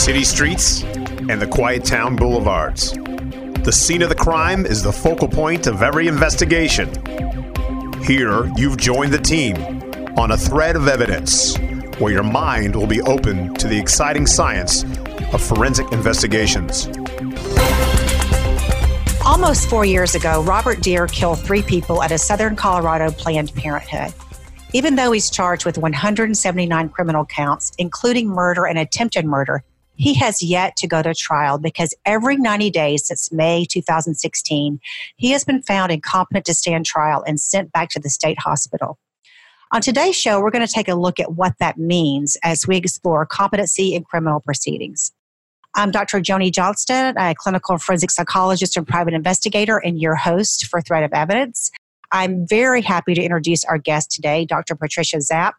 city streets and the quiet town boulevards. The scene of the crime is the focal point of every investigation. Here, you've joined the team on a thread of evidence where your mind will be open to the exciting science of forensic investigations. Almost four years ago, Robert Dear killed three people at a Southern Colorado Planned Parenthood. Even though he's charged with 179 criminal counts, including murder and attempted murder, he has yet to go to trial because every 90 days since May 2016, he has been found incompetent to stand trial and sent back to the state hospital. On today's show, we're going to take a look at what that means as we explore competency in criminal proceedings. I'm Dr. Joni Johnston, a clinical forensic psychologist and private investigator, and your host for Thread of Evidence. I'm very happy to introduce our guest today, Dr. Patricia Zapf,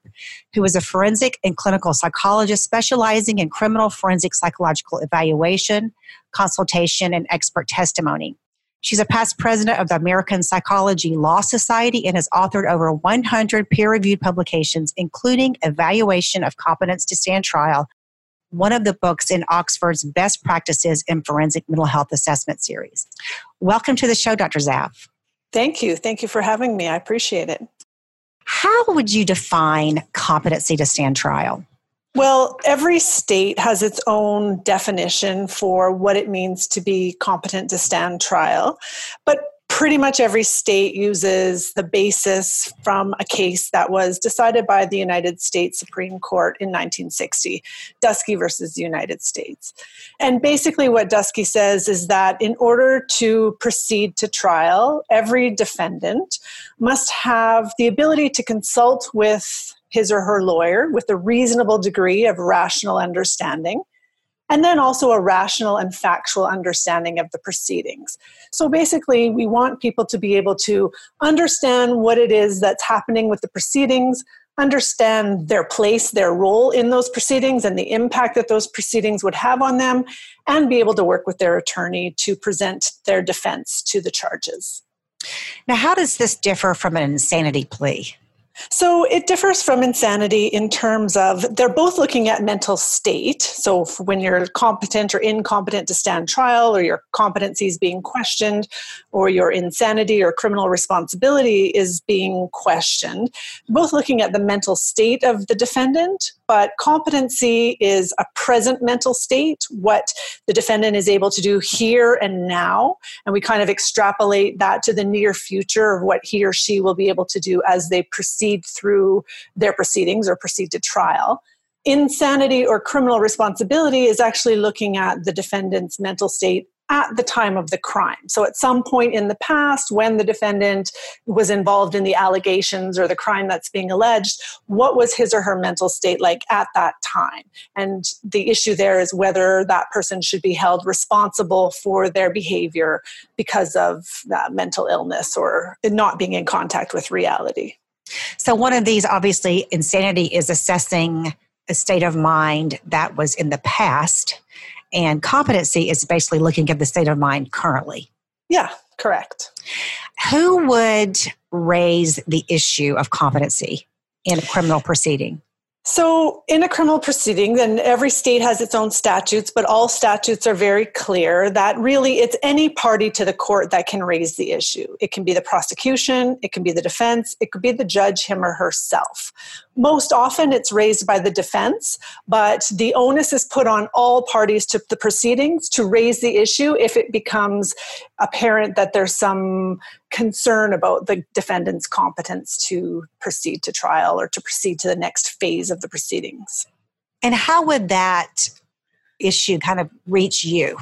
who is a forensic and clinical psychologist specializing in criminal forensic psychological evaluation, consultation, and expert testimony. She's a past president of the American Psychology Law Society and has authored over 100 peer reviewed publications, including Evaluation of Competence to Stand Trial, one of the books in Oxford's Best Practices in Forensic Mental Health Assessment series. Welcome to the show, Dr. Zapf. Thank you. Thank you for having me. I appreciate it. How would you define competency to stand trial? Well, every state has its own definition for what it means to be competent to stand trial. But pretty much every state uses the basis from a case that was decided by the United States Supreme Court in 1960, Dusky versus the United States. And basically, what Dusky says is that in order to proceed to trial, every defendant must have the ability to consult with his or her lawyer with a reasonable degree of rational understanding and then also a rational and factual understanding of the proceedings. So basically, we want people to be able to understand what it is that's happening with the proceedings, understand their place, their role in those proceedings, and the impact that those proceedings would have on them, and be able to work with their attorney to present their defense to the charges. Now, how does this differ from an insanity plea? So it differs from insanity in terms of they're both looking at mental state. So when you're competent or incompetent to stand trial, or your competency is being questioned, or your insanity or criminal responsibility is being questioned, both looking at the mental state of the defendant, but competency is a present mental state, what the defendant is able to do here and now. And we kind of extrapolate that to the near future of what he or she will be able to do as they proceed through their proceedings or proceed to trial. Insanity or criminal responsibility is actually looking at the defendant's mental state at the time of the crime. So, at some point in the past, when the defendant was involved in the allegations or the crime that's being alleged, what was his or her mental state like at that time? And the issue there is whether that person should be held responsible for their behavior because of that mental illness or not being in contact with reality. So, one of these, obviously, insanity is assessing a state of mind that was in the past and competency is basically looking at the state of mind currently. Yeah, correct. Who would raise the issue of competency in a criminal proceeding? So, in a criminal proceeding, then every state has its own statutes, but all statutes are very clear that really it's any party to the court that can raise the issue. It can be the prosecution, it can be the defense, it could be the judge, him or herself. Most often it's raised by the defense, but the onus is put on all parties to the proceedings to raise the issue if it becomes apparent that there's some concern about the defendant's competence to proceed to trial or to proceed to the next phase of the proceedings. And how would that issue kind of reach you?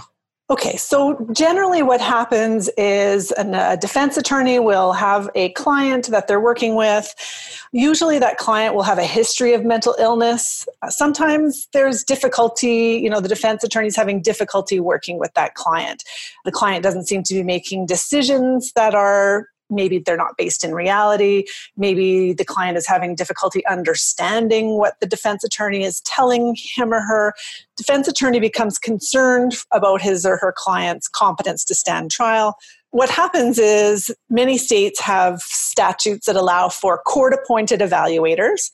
Okay, so generally what happens is a defense attorney will have a client that they're working with. Usually that client will have a history of mental illness. Uh, sometimes there's difficulty, you know, the defense attorney's having difficulty working with that client. The client doesn't seem to be making decisions that are maybe they're not based in reality. Maybe the client is having difficulty understanding what the defense attorney is telling him or her. Defense attorney becomes concerned about his or her client's competence to stand trial. What happens is many states have statutes that allow for court appointed evaluators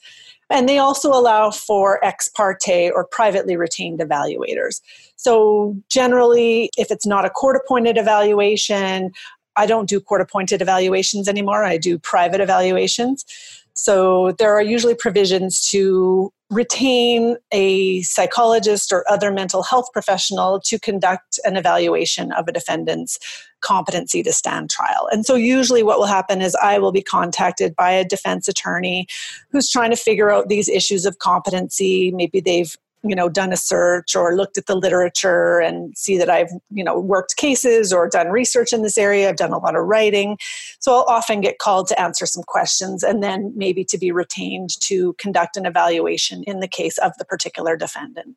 And they also allow for ex parte or privately retained evaluators. So, generally, if it's not a court appointed evaluation, I don't do court appointed evaluations anymore. I do private evaluations. So there are usually provisions to retain a psychologist or other mental health professional to conduct an evaluation of a defendant's competency to stand trial. And so usually what will happen is I will be contacted by a defense attorney who's trying to figure out these issues of competency. Maybe they've you know done a search or looked at the literature and see that i've you know worked cases or done research in this area i've done a lot of writing so i'll often get called to answer some questions and then maybe to be retained to conduct an evaluation in the case of the particular defendant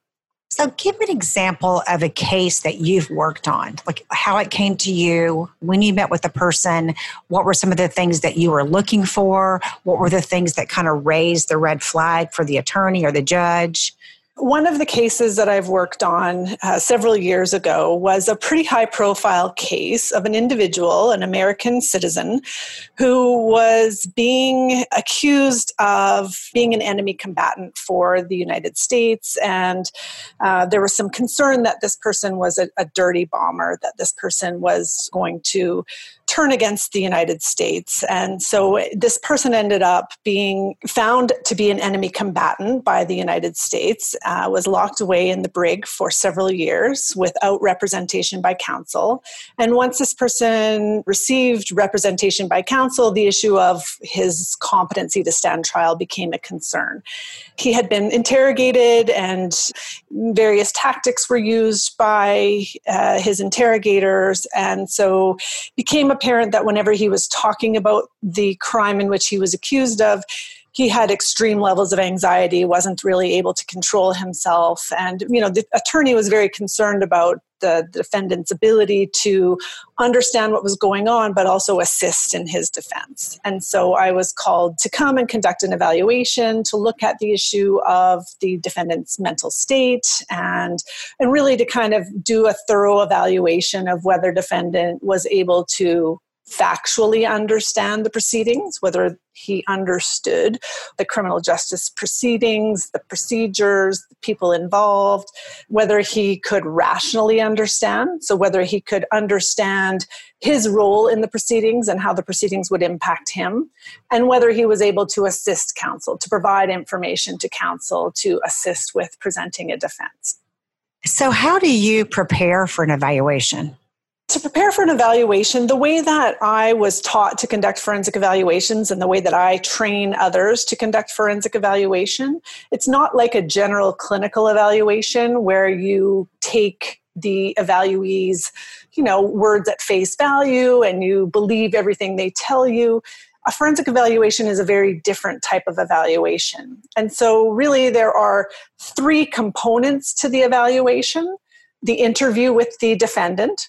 so, give an example of a case that you've worked on, like how it came to you, when you met with the person, what were some of the things that you were looking for? What were the things that kind of raised the red flag for the attorney or the judge? One of the cases that I've worked on uh, several years ago was a pretty high profile case of an individual, an American citizen, who was being accused of being an enemy combatant for the United States. And uh, there was some concern that this person was a, a dirty bomber, that this person was going to turn against the United States. And so this person ended up being found to be an enemy combatant by the United States, uh, was locked away in the brig for several years without representation by counsel. And once this person received representation by counsel, the issue of his competency to stand trial became a concern. He had been interrogated, and various tactics were used by uh, his interrogators, and so became a apparent that whenever he was talking about the crime in which he was accused of, he had extreme levels of anxiety, wasn't really able to control himself. And, you know, the attorney was very concerned about the defendant's ability to understand what was going on, but also assist in his defense. And so I was called to come and conduct an evaluation to look at the issue of the defendant's mental state and, and really to kind of do a thorough evaluation of whether defendant was able to factually understand the proceedings, whether he understood the criminal justice proceedings, the procedures, the people involved, whether he could rationally understand, so whether he could understand his role in the proceedings and how the proceedings would impact him, and whether he was able to assist counsel, to provide information to counsel to assist with presenting a defense. So, how do you prepare for an evaluation? To prepare for an evaluation, the way that I was taught to conduct forensic evaluations and the way that I train others to conduct forensic evaluation, it's not like a general clinical evaluation where you take the evaluees, you know, words at face value and you believe everything they tell you. A forensic evaluation is a very different type of evaluation. And so, really, there are three components to the evaluation the interview with the defendant,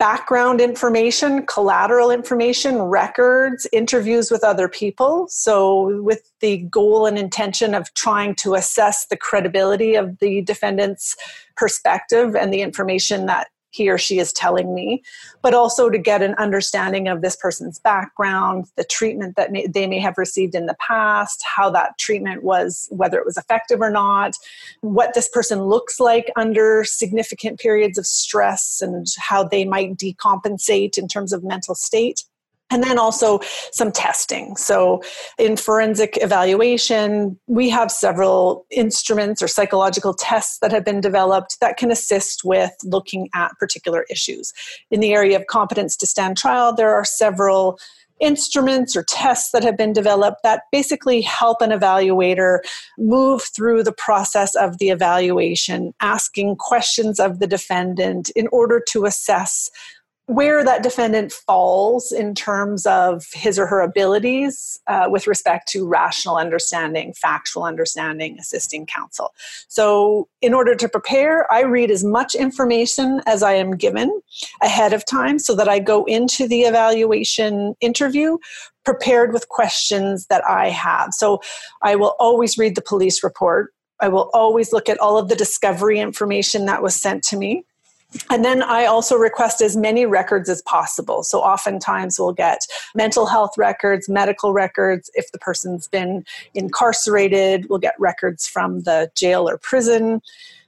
background information, collateral information, records, interviews with other people. So, with the goal and intention of trying to assess the credibility of the defendant's perspective and the information that he or she is telling me, but also to get an understanding of this person's background, the treatment that may, they may have received in the past, how that treatment was, whether it was effective or not, what this person looks like under significant periods of stress, and how they might decompensate in terms of mental state and then also some testing. So, in forensic evaluation, we have several instruments or psychological tests that have been developed that can assist with looking at particular issues. In the area of competence to stand trial, there are several instruments or tests that have been developed that basically help an evaluator move through the process of the evaluation, asking questions of the defendant in order to assess where that defendant falls in terms of his or her abilities uh, with respect to rational understanding, factual understanding, assisting counsel. So, in order to prepare, I read as much information as I am given ahead of time so that I go into the evaluation interview prepared with questions that I have. So, I will always read the police report. I will always look at all of the discovery information that was sent to me. And then I also request as many records as possible. So oftentimes we'll get mental health records, medical records. If the person's been incarcerated, we'll get records from the jail or prison.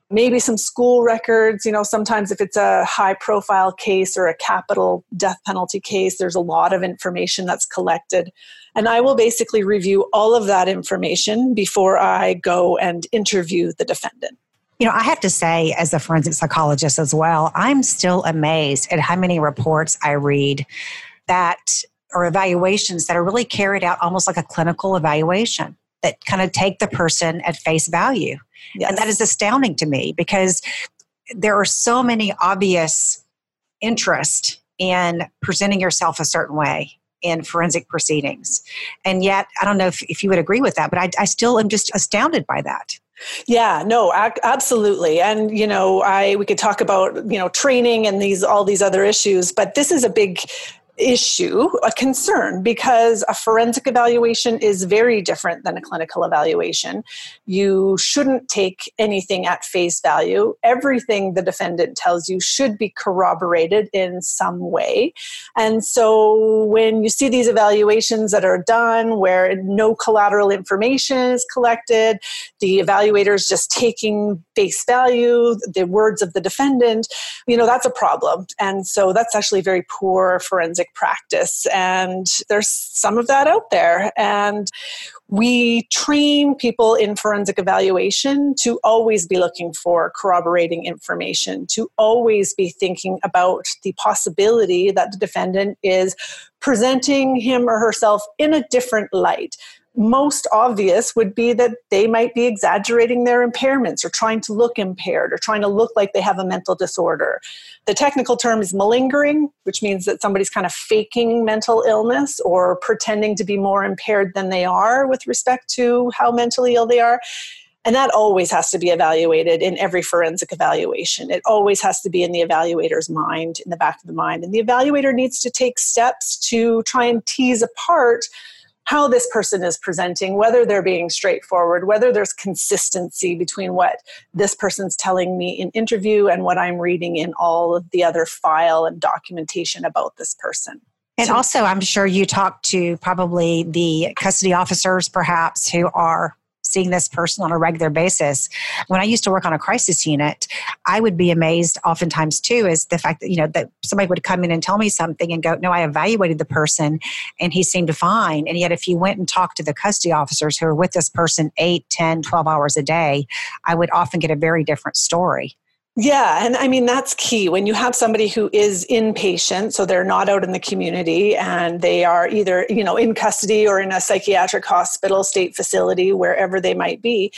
Maybe some school records. You know, sometimes if it's a high profile case or a capital death penalty case, there's a lot of information that's collected. And I will basically review all of that information before I go and interview the defendant. You know, I have to say, as a forensic psychologist as well, I'm still amazed at how many reports I read that are evaluations that are really carried out almost like a clinical evaluation that kind of take the person at face value. Yes. And that is astounding to me because there are so many obvious interest in presenting yourself a certain way in forensic proceedings. And yet, I don't know if, if you would agree with that, but I, I still am just astounded by that. Yeah, no, absolutely. And you know, I we could talk about, you know, training and these all these other issues, but this is a big issue, a concern, because a forensic evaluation is very different than a clinical evaluation. You shouldn't take anything at face value. Everything the defendant tells you should be corroborated in some way. And so when you see these evaluations that are done where no collateral information is collected, the evaluator is just taking face value, the words of the defendant, you know, that's a problem. And so that's actually very poor forensic forensic practice. And there's some of that out there. And we train people in forensic evaluation to always be looking for corroborating information, to always be thinking about the possibility that the defendant is presenting him or herself in a different light most obvious would be that they might be exaggerating their impairments or trying to look impaired or trying to look like they have a mental disorder. The technical term is malingering, which means that somebody's kind of faking mental illness or pretending to be more impaired than they are with respect to how mentally ill they are. And that always has to be evaluated in every forensic evaluation. It always has to be in the evaluator's mind, in the back of the mind. And the evaluator needs to take steps to try and tease apart how this person is presenting, whether they're being straightforward, whether there's consistency between what this person's telling me in interview and what I'm reading in all of the other file and documentation about this person. And so, also, I'm sure you talk to probably the custody officers, perhaps, who are seeing this person on a regular basis. When I used to work on a crisis unit, I would be amazed oftentimes too is the fact that, you know, that somebody would come in and tell me something and go, no, I evaluated the person and he seemed fine. And yet if you went and talked to the custody officers who are with this person 8, 10, 12 hours a day, I would often get a very different story. Yeah, and I mean that's key when you have somebody who is inpatient, so they're not out in the community and they are either, you know, in custody or in a psychiatric hospital, state facility, wherever they might be.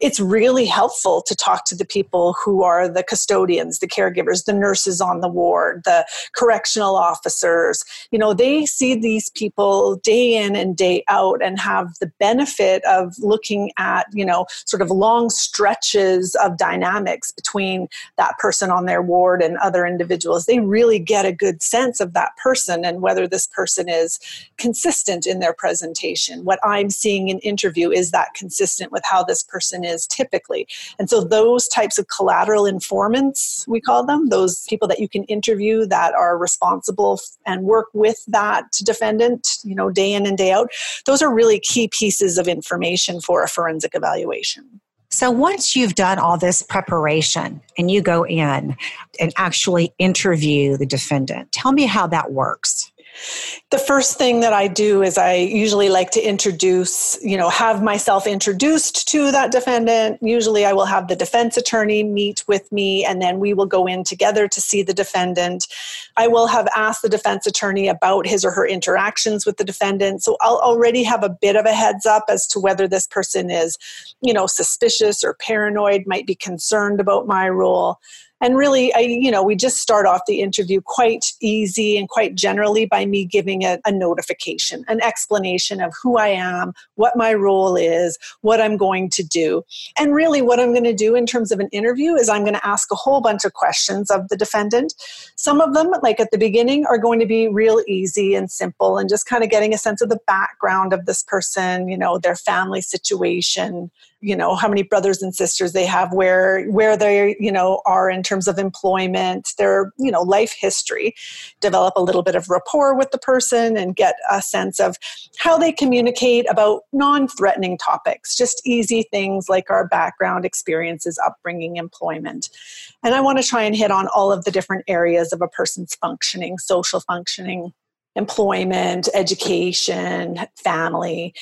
It's really helpful to talk to the people who are the custodians, the caregivers, the nurses on the ward, the correctional officers. You know, they see these people day in and day out and have the benefit of looking at, you know, sort of long stretches of dynamics between that person on their ward and other individuals. They really get a good sense of that person and whether this person is consistent in their presentation. What I'm seeing in interview is that consistent with how this person is typically. And so those types of collateral informants, we call them, those people that you can interview that are responsible and work with that defendant, you know, day in and day out, those are really key pieces of information for a forensic evaluation. So once you've done all this preparation and you go in and actually interview the defendant, tell me how that works. The first thing that I do is I usually like to introduce, you know, have myself introduced to that defendant. Usually I will have the defense attorney meet with me and then we will go in together to see the defendant. I will have asked the defense attorney about his or her interactions with the defendant. So I'll already have a bit of a heads up as to whether this person is, you know, suspicious or paranoid, might be concerned about my role and really i you know we just start off the interview quite easy and quite generally by me giving a, a, notification an explanation of who i am what my role is what i'm going to do. And really what i'm going to do in terms of an interview is i'm going to ask a whole bunch of questions of the defendant. Some of them like at the beginning are going to be real easy and simple and just kind of getting a sense of the background of this person you know their family situation you know how many brothers and sisters they have where where they you know are in terms of employment their you know life history. Develop a little bit of rapport with the person and get a sense of how they communicate about non-threatening topics just easy things like our background experiences upbringing employment. And i want to try and hit on all of the different areas of a person's functioning social functioning employment, education, family.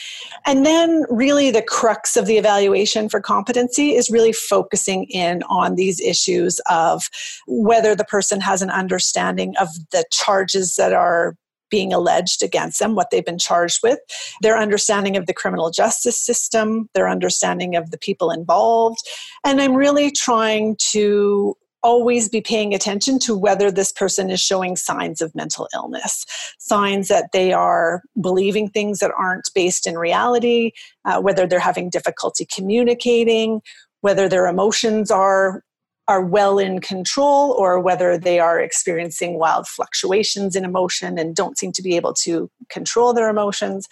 And then, really, the crux of the evaluation for competency is really focusing in on these issues of whether the person has an understanding of the charges that are being alleged against them, what they've been charged with, their understanding of the criminal justice system, their understanding of the people involved. And I'm really trying to always be paying attention to whether this person is showing signs of mental illness, signs that they are believing things that aren't based in reality, uh, whether they're having difficulty communicating, whether their emotions are are well in control or whether they are experiencing wild fluctuations in emotion and don't seem to be able to control their emotions.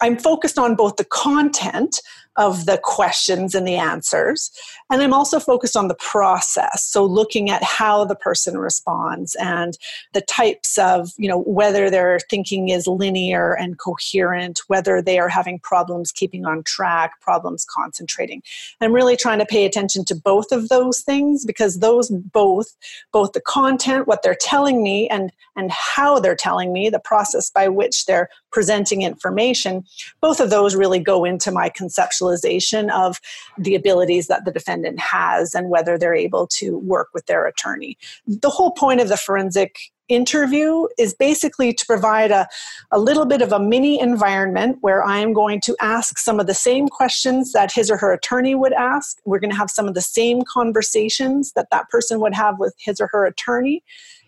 I'm focused on both the content of the questions and the answers. And I'm also focused on the process. So looking at how the person responds and the types of, you know, whether their thinking is linear and coherent, whether they are having problems keeping on track, problems concentrating. I'm really trying to pay attention to both of those things because those both, both the content, what they're telling me and and how they're telling me, the process by which they're presenting information, both of those really go into my conceptual of the abilities that the defendant has and whether they're able to work with their attorney. The whole point of the forensic interview is basically to provide a, a little bit of a mini environment where I am going to ask some of the same questions that his or her attorney would ask. We're going to have some of the same conversations that that person would have with his or her attorney.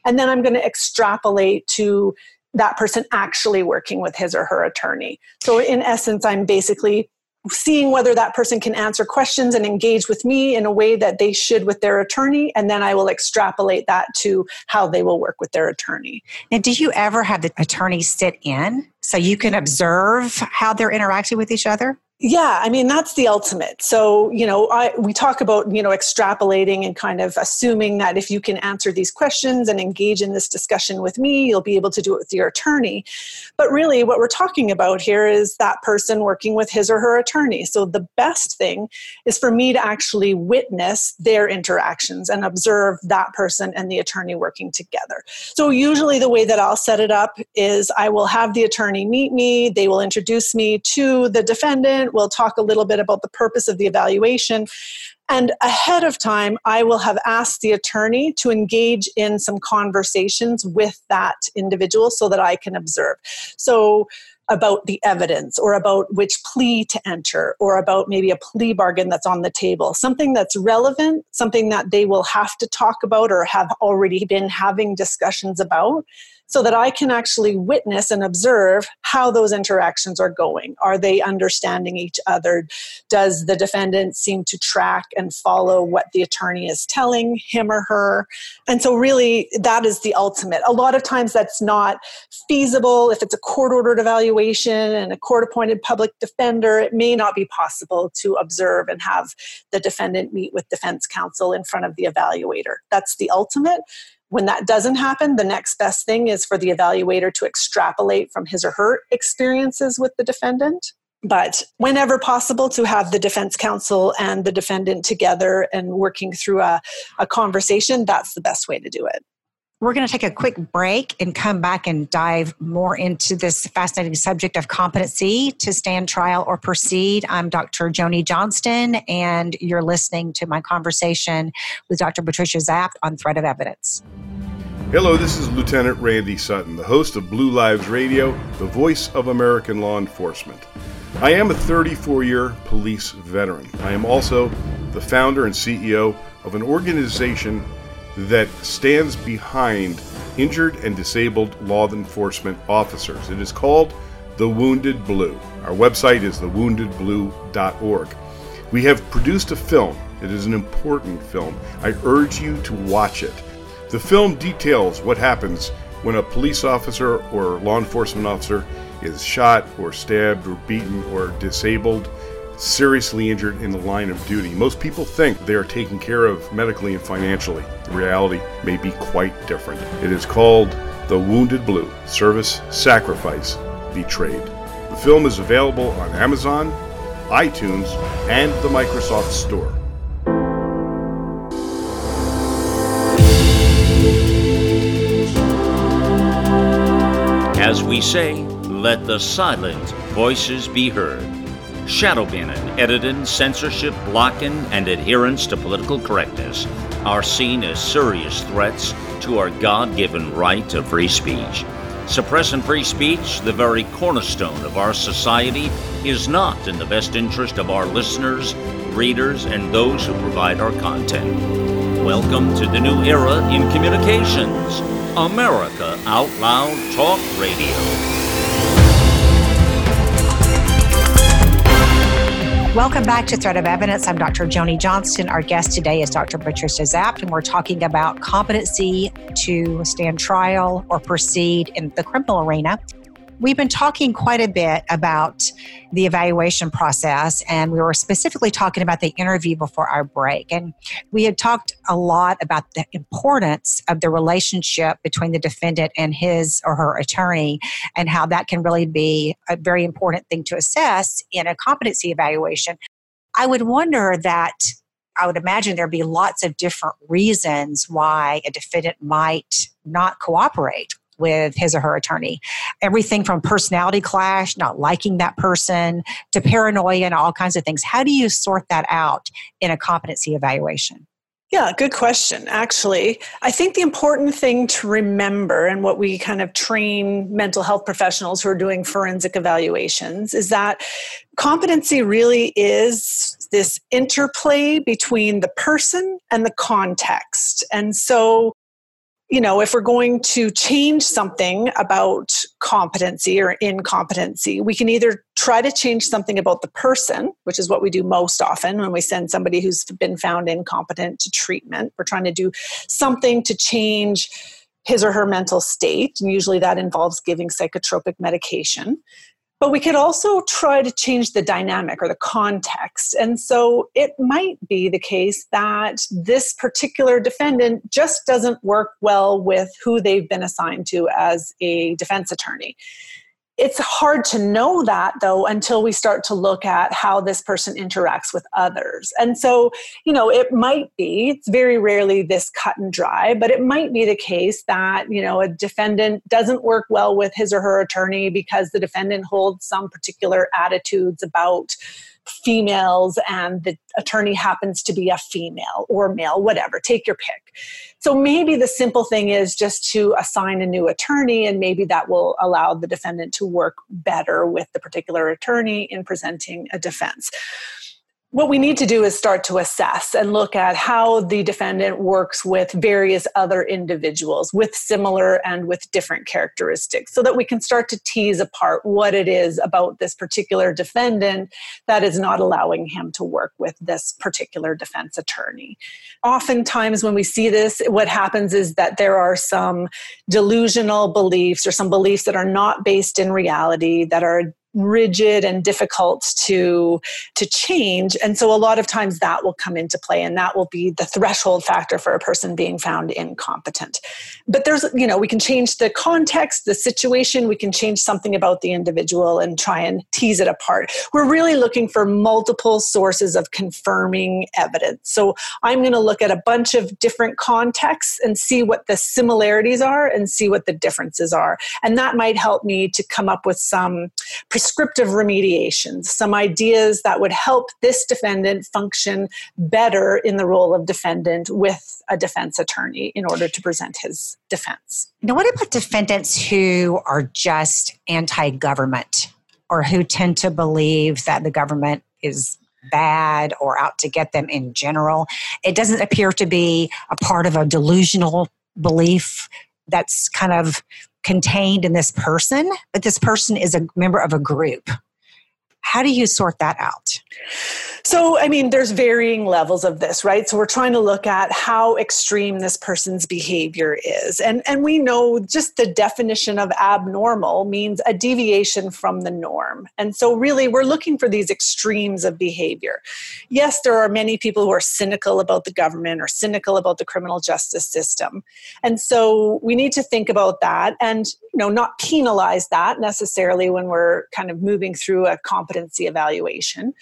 And then I'm going to extrapolate to that person actually working with his or her attorney. So, in essence, I'm basically seeing whether that person can answer questions and engage with me in a way that they should with their attorney and then i will extrapolate that to how they will work with their attorney. Now do you ever have the attorney sit in so you can observe how they're interacting with each other yeah i mean that's the ultimate. So you know I, we talk about you know extrapolating and kind of assuming that if you can answer these questions and engage in this discussion with me you'll be able to do it with your attorney. But really what we're talking about here is that person working with his or her attorney. So the best thing is for me to actually witness their interactions and observe that person and the attorney working together. So usually the way that i'll set it up is i will have the attorney meet me. They will introduce me to the defendant We'll talk a little bit about the purpose of the evaluation. And ahead of time, I will have asked the attorney to engage in some conversations with that individual so that I can observe. So, about the evidence or about which plea to enter or about maybe a plea bargain that's on the table, something that's relevant, something that they will have to talk about or have already been having discussions about so that I can actually witness and observe how those interactions are going. Are they understanding each other? Does the defendant seem to track and follow what the attorney is telling him or her? And so, really, that is the ultimate. A lot of times that's not feasible. If it's a court ordered evaluation and a court appointed public defender, it may not be possible to observe and have the defendant meet with defense counsel in front of the evaluator. That's the ultimate. When that doesn't happen, the next best thing is for the evaluator to extrapolate from his or her experiences with the defendant. But whenever possible, to have the defense counsel and the defendant together and working through a, a conversation, that's the best way to do it. We're going to take a quick break and come back and dive more into this fascinating subject of competency to stand trial or proceed. I'm Dr. Joni Johnston, and you're listening to my conversation with Dr. Patricia Zapf on Thread of Evidence. Hello, this is Lieutenant Randy Sutton, the host of Blue Lives Radio, the voice of American law enforcement. I am a 34 year police veteran. I am also the founder and CEO of an organization that stands behind injured and disabled law enforcement officers. It is called The Wounded Blue. Our website is thewoundedblue.org. We have produced a film. It is an important film. I urge you to watch it. The film details what happens when a police officer or law enforcement officer is shot or stabbed or beaten or disabled seriously injured in the line of duty. Most people think they are taken care of medically and financially. The reality may be quite different. It is called The Wounded Blue Service, Sacrifice, Betrayed. The film is available on Amazon, iTunes, and the Microsoft Store. As we say, let the silent voices be heard. Shadow banning, editing, censorship, blocking, and adherence to political correctness are seen as serious threats to our God given right to free speech. Suppressing free speech, the very cornerstone of our society, is not in the best interest of our listeners, readers, and those who provide our content. Welcome to the new era in communications America Out Loud Talk Radio. Welcome back to Thread of Evidence. I'm Dr. Joni Johnston. Our guest today is Dr. Patricia Zapf, and we're talking about competency to stand trial or proceed in the criminal arena. We've been talking quite a bit about the evaluation process, and we were specifically talking about the interview before our break. And we had talked a lot about the importance of the relationship between the defendant and his or her attorney, and how that can really be a very important thing to assess in a competency evaluation. I would wonder that I would imagine there'd be lots of different reasons why a defendant might not cooperate with his or her attorney. Everything from personality clash, not liking that person, to paranoia and all kinds of things. How do you sort that out in a competency evaluation? Yeah, good question. Actually, I think the important thing to remember and what we kind of train mental health professionals who are doing forensic evaluations is that competency really is this interplay between the person and the context. And so you know, if we're going to change something about competency or incompetency, we can either try to change something about the person, which is what we do most often when we send somebody who's been found incompetent to treatment. We're trying to do something to change his or her mental state, and usually that involves giving psychotropic medication. But we could also try to change the dynamic or the context. And so it might be the case that this particular defendant just doesn't work well with who they've been assigned to as a defense attorney it's hard to know that though until we start to look at how this person interacts with others. And so, you know, it might be, it's very rarely this cut and dry, but it might be the case that, you know, a defendant doesn't work well with his or her attorney because the defendant holds some particular attitudes about females and the attorney happens to be a female or male, whatever, take your pick. So maybe the simple thing is just to assign a new attorney, and maybe that will allow the defendant to work better with the particular attorney in presenting a defense what we need to do is start to assess and look at how the defendant works with various other individuals with similar and with different characteristics so that we can start to tease apart what it is about this particular defendant that is not allowing him to work with this particular defense attorney. Oftentimes, when we see this, what happens is that there are some delusional beliefs or some beliefs that are not based in reality that are rigid and difficult to to change. And so a lot of times that will come into play and that will be the threshold factor for a person being found incompetent. But there's you know we can change the context the situation. We can change something about the individual and try and tease it apart. We're really looking for multiple sources of confirming evidence. So i'm going to look at a bunch of different contexts and see what the similarities are and see what the differences are. And that might help me to come up with some prescriptive remediations, some ideas that would help this defendant function better in the role of defendant with a defense attorney in order to present his defense. Now, what about defendants who are just anti government or who tend to believe that the government is bad or out to get them in general? It doesn't appear to be a part of a delusional belief that's kind of contained in this person, but this person is a member of a group. How do you sort that out? So, I mean, there's varying levels of this, right? So, we're trying to look at how extreme this person's behavior is. And, and we know just the definition of abnormal means a deviation from the norm. And so, really, we're looking for these extremes of behavior. Yes, there are many people who are cynical about the government or cynical about the criminal justice system. And so, we need to think about that and, you know, not penalize that necessarily when we're kind of moving through a competency evaluation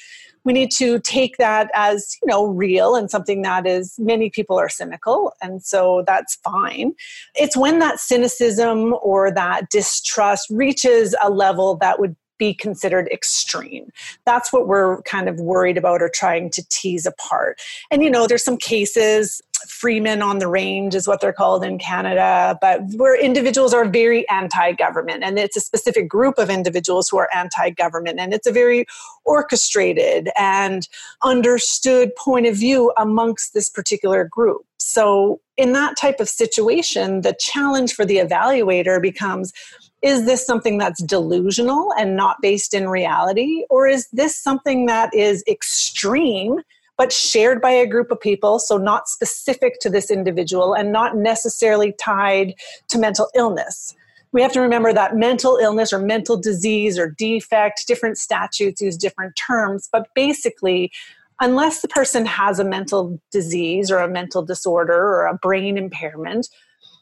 we need to take that as you know real and something that is many people are cynical and so that's fine. It's when that cynicism or that distrust reaches a level that would be considered extreme. That's what we're kind of worried about or trying to tease apart. And you know, there's some cases freemen on the range is what they're called in Canada, but where individuals are very anti government. And it's a specific group of individuals who are anti government. And it's a very orchestrated and understood point of view amongst this particular group. So, in that type of situation, the challenge for the evaluator becomes is this something that's delusional and not based in reality? Or is this something that is extreme? but shared by a group of people, so not specific to this individual and not necessarily tied to mental illness. We have to remember that mental illness or mental disease or defect, different statutes use different terms, but basically, unless the person has a mental disease or a mental disorder or a brain impairment,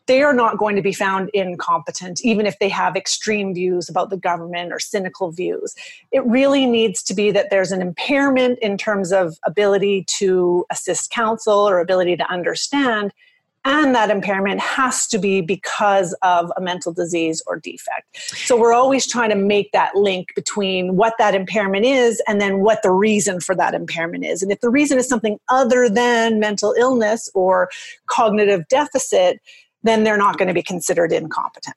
they are not going to be found incompetent, even if they have extreme views about the government or cynical views. It really needs to be that there's an impairment in terms of ability to assist counsel or ability to understand. And that impairment has to be because of a mental disease or defect. So we're always trying to make that link between what that impairment is and then what the reason for that impairment is. And if the reason is something other than mental illness or cognitive deficit, then they're not going to be considered incompetent.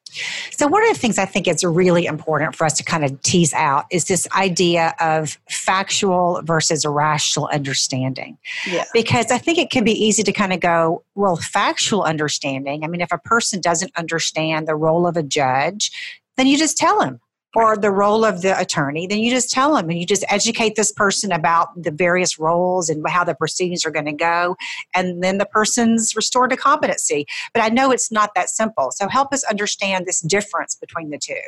So, one of the things I think is really important for us to kind of tease out is this idea of factual versus rational understanding. Yeah. Because I think it can be easy to kind of go, well, factual understanding. I mean, if a person doesn't understand the role of a judge, then you just tell him or the role of the attorney, then you just tell them and you just educate this person about the various roles and how the proceedings are going to go. And then the person's restored to competency. But I know it's not that simple. So help us understand this difference between the two.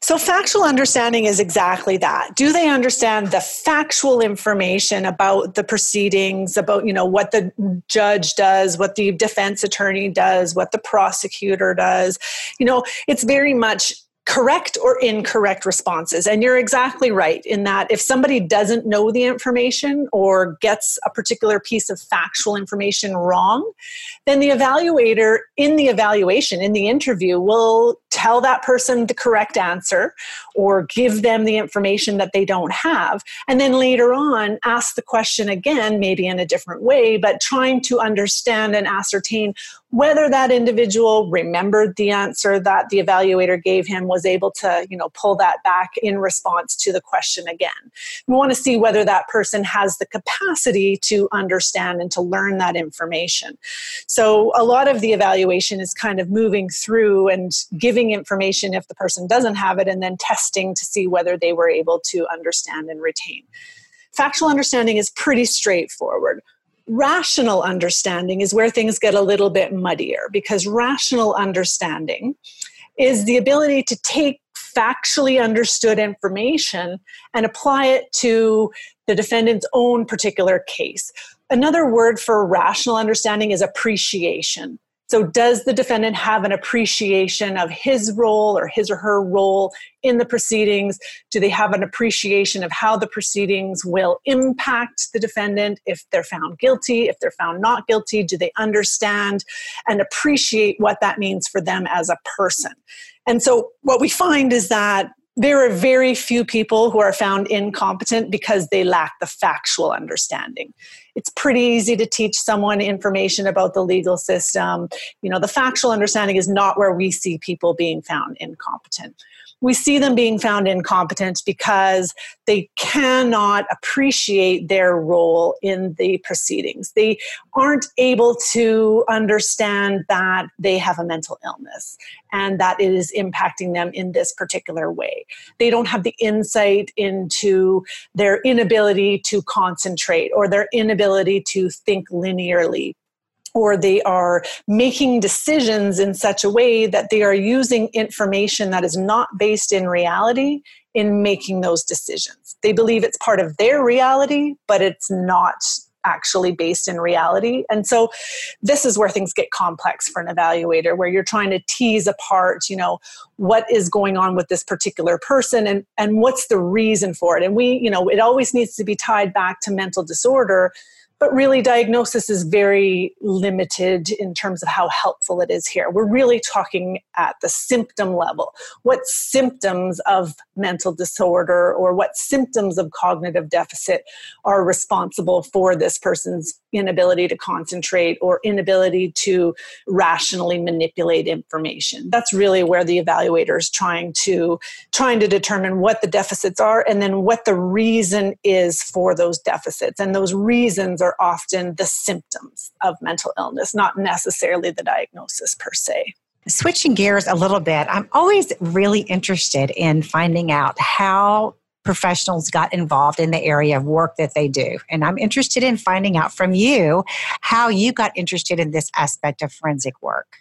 So factual understanding is exactly that. Do they understand the factual information about the proceedings, about, you know, what the judge does, what the defense attorney does, what the prosecutor does? You know, it's very much correct or incorrect responses. And you're exactly right in that if somebody doesn't know the information or gets a particular piece of factual information wrong, then the evaluator in the evaluation, in the interview, will tell that person the correct answer or give them the information that they don't have. And then later on, ask the question again, maybe in a different way, but trying to understand and ascertain whether that individual remembered the answer that the evaluator gave him was able to you know pull that back in response to the question again. We want to see whether that person has the capacity to understand and to learn that information. So a lot of the evaluation is kind of moving through and giving information if the person doesn't have it and then testing to see whether they were able to understand and retain. Factual understanding is pretty straightforward rational understanding is where things get a little bit muddier because rational understanding is the ability to take factually understood information and apply it to the defendant's own particular case. Another word for rational understanding is appreciation. So, does the defendant have an appreciation of his role or his or her role in the proceedings? Do they have an appreciation of how the proceedings will impact the defendant if they're found guilty, if they're found not guilty? Do they understand and appreciate what that means for them as a person? And so, what we find is that there are very few people who are found incompetent because they lack the factual understanding. It's pretty easy to teach someone information about the legal system. You know, the factual understanding is not where we see people being found incompetent. We see them being found incompetent because they cannot appreciate their role in the proceedings. They aren't able to understand that they have a mental illness and that it is impacting them in this particular way. They don't have the insight into their inability to concentrate or their inability to think linearly or they are making decisions in such a way that they are using information that is not based in reality in making those decisions. They believe it's part of their reality, but it's not actually based in reality. And so this is where things get complex for an evaluator where you're trying to tease apart, you know, what is going on with this particular person and and what's the reason for it. And we, you know, it always needs to be tied back to mental disorder but really diagnosis is very limited in terms of how helpful it is here. We're really talking at the symptom level. What symptoms of mental disorder or what symptoms of cognitive deficit are responsible for this person's inability to concentrate or inability to rationally manipulate information? That's really where the evaluator is trying to trying to determine what the deficits are and then what the reason is for those deficits. And those reasons are are often the symptoms of mental illness, not necessarily the diagnosis per se. Switching gears a little bit, I'm always really interested in finding out how professionals got involved in the area of work that they do. And I'm interested in finding out from you how you got interested in this aspect of forensic work.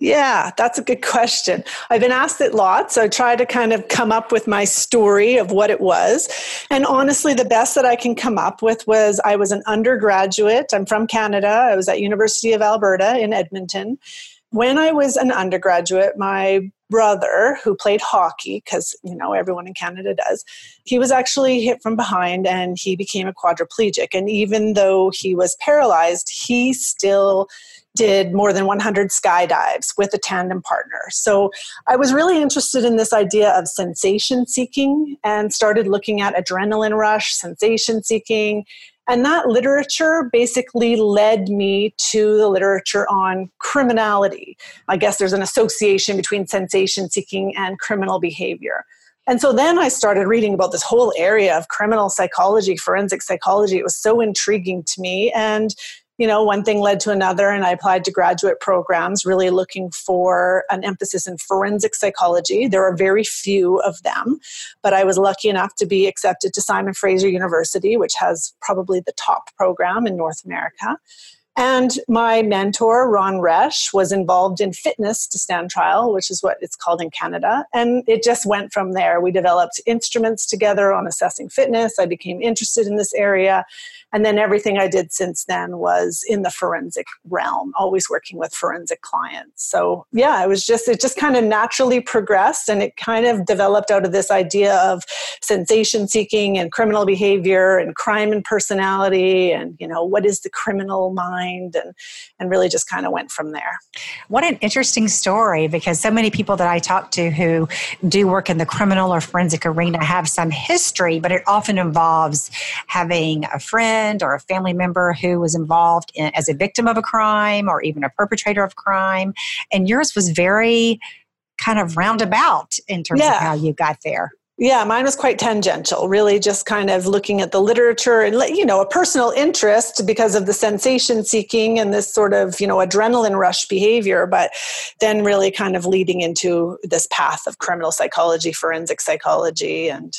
Yeah, that's a good question. I've been asked it lots. I try to kind of come up with my story of what it was. And honestly, the best that I can come up with was I was an undergraduate. I'm from Canada. I was at University of Alberta in Edmonton. When I was an undergraduate, my brother who played hockey because you know everyone in canada does he was actually hit from behind and he became a quadriplegic and even though he was paralyzed he still did more than 100 skydives with a tandem partner. So I was really interested in this idea of sensation seeking and started looking at adrenaline rush, sensation seeking. And that literature basically led me to the literature on criminality. I guess there's an association between sensation seeking and criminal behavior. And so then I started reading about this whole area of criminal psychology, forensic psychology. It was so intriguing to me. And you know, one thing led to another, and I applied to graduate programs, really looking for an emphasis in forensic psychology. There are very few of them, but I was lucky enough to be accepted to Simon Fraser University, which has probably the top program in North America. And my mentor, Ron Roesch, was involved in fitness to stand trial, which is what it's called in Canada. And it just went from there. We developed instruments together on assessing fitness. I became interested in this area. And then everything I did since then was in the forensic realm, always working with forensic clients. So yeah, it was just, it just kind of naturally progressed and it kind of developed out of this idea of sensation seeking and criminal behavior and crime and personality and, you know, what is the criminal mind and, and really just kind of went from there. What an interesting story because so many people that I talk to who do work in the criminal or forensic arena have some history, but it often involves having a friend friend or a family member who was involved in, as a victim of a crime or even a perpetrator of crime. And yours was very kind of roundabout in terms yeah. of how you got there. Yeah, mine was quite tangential, really just kind of looking at the literature and, you know, a personal interest because of the sensation seeking and this sort of, you know, adrenaline rush behavior, but then really kind of leading into this path of criminal psychology, forensic psychology, and,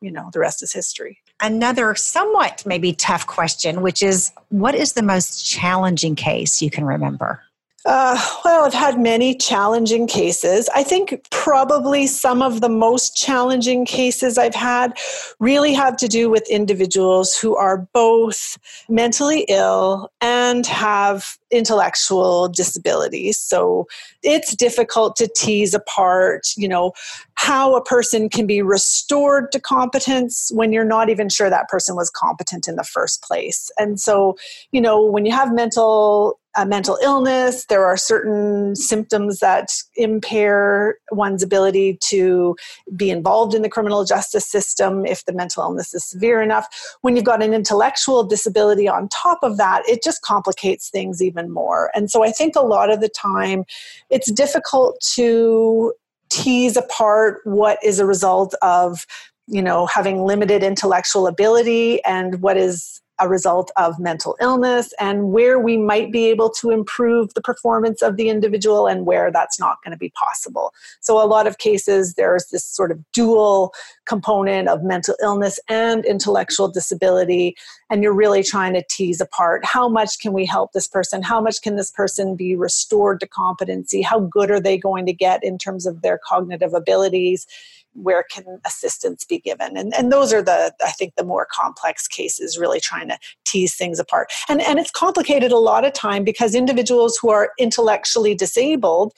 you know, the rest is history another somewhat maybe tough question, which is what is the most challenging case you can remember? Uh, well, I've had many challenging cases. I think probably some of the most challenging cases I've had really have to do with individuals who are both mentally ill and have intellectual disabilities. So it's difficult to tease apart, you know, how a person can be restored to competence when you're not even sure that person was competent in the first place. And so, you know, when you have mental a mental illness. There are certain symptoms that impair one's ability to be involved in the criminal justice system if the mental illness is severe enough. When you've got an intellectual disability on top of that, it just complicates things even more. And so I think a lot of the time it's difficult to tease apart what is a result of you know having limited intellectual ability and what is a result of mental illness and where we might be able to improve the performance of the individual and where that's not going to be possible. So, a lot of cases, there's this sort of dual component of mental illness and intellectual disability, and you're really trying to tease apart how much can we help this person? How much can this person be restored to competency? How good are they going to get in terms of their cognitive abilities? where can assistance be given and, and those are the i think the more complex cases really trying to tease things apart and and it's complicated a lot of time because individuals who are intellectually disabled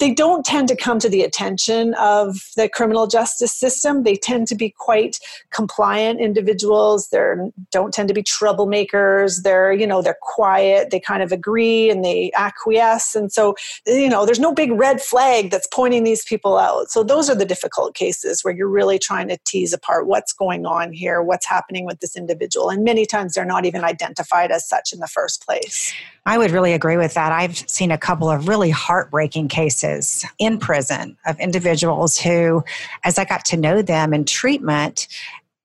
they don't tend to come to the attention of the criminal justice system. They tend to be quite compliant individuals. They don't tend to be troublemakers. They're, you know, they're quiet. They kind of agree and they acquiesce. And so, you know, there's no big red flag that's pointing these people out. So those are the difficult cases where you're really trying to tease apart what's going on here, what's happening with this individual. And many times they're not even identified as such in the first place. I would really agree with that. I've seen a couple of really heartbreaking cases in prison of individuals who, as I got to know them in treatment,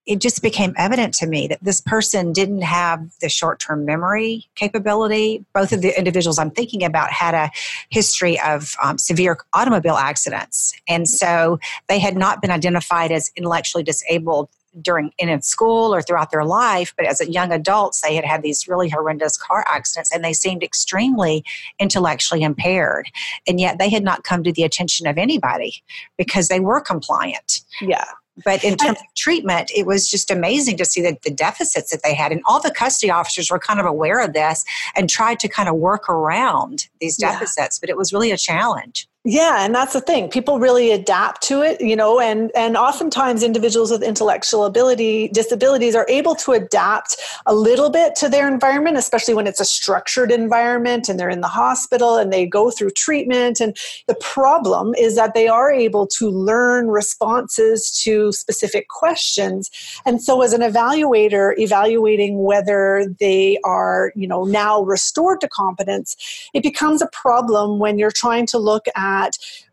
it just became evident to me that this person didn't have the short term memory capability. Both of the individuals I'm thinking about had a history of um, severe automobile accidents. And so they had not been identified as intellectually disabled during in school or throughout their life but as young adults they had had these really horrendous car accidents and they seemed extremely intellectually impaired and yet they had not come to the attention of anybody because they were compliant yeah but in terms of treatment, it was just amazing to see the, the deficits that they had. And all the custody officers were kind of aware of this and tried to kind of work around these deficits, yeah. but it was really a challenge. Yeah, and that's the thing. People really adapt to it, you know, and and oftentimes individuals with intellectual ability disabilities are able to adapt a little bit to their environment, especially when it's a structured environment and they're in the hospital and they go through treatment and the problem is that they are able to learn responses to specific questions. And so as an evaluator evaluating whether they are, you know, now restored to competence, it becomes a problem when you're trying to look at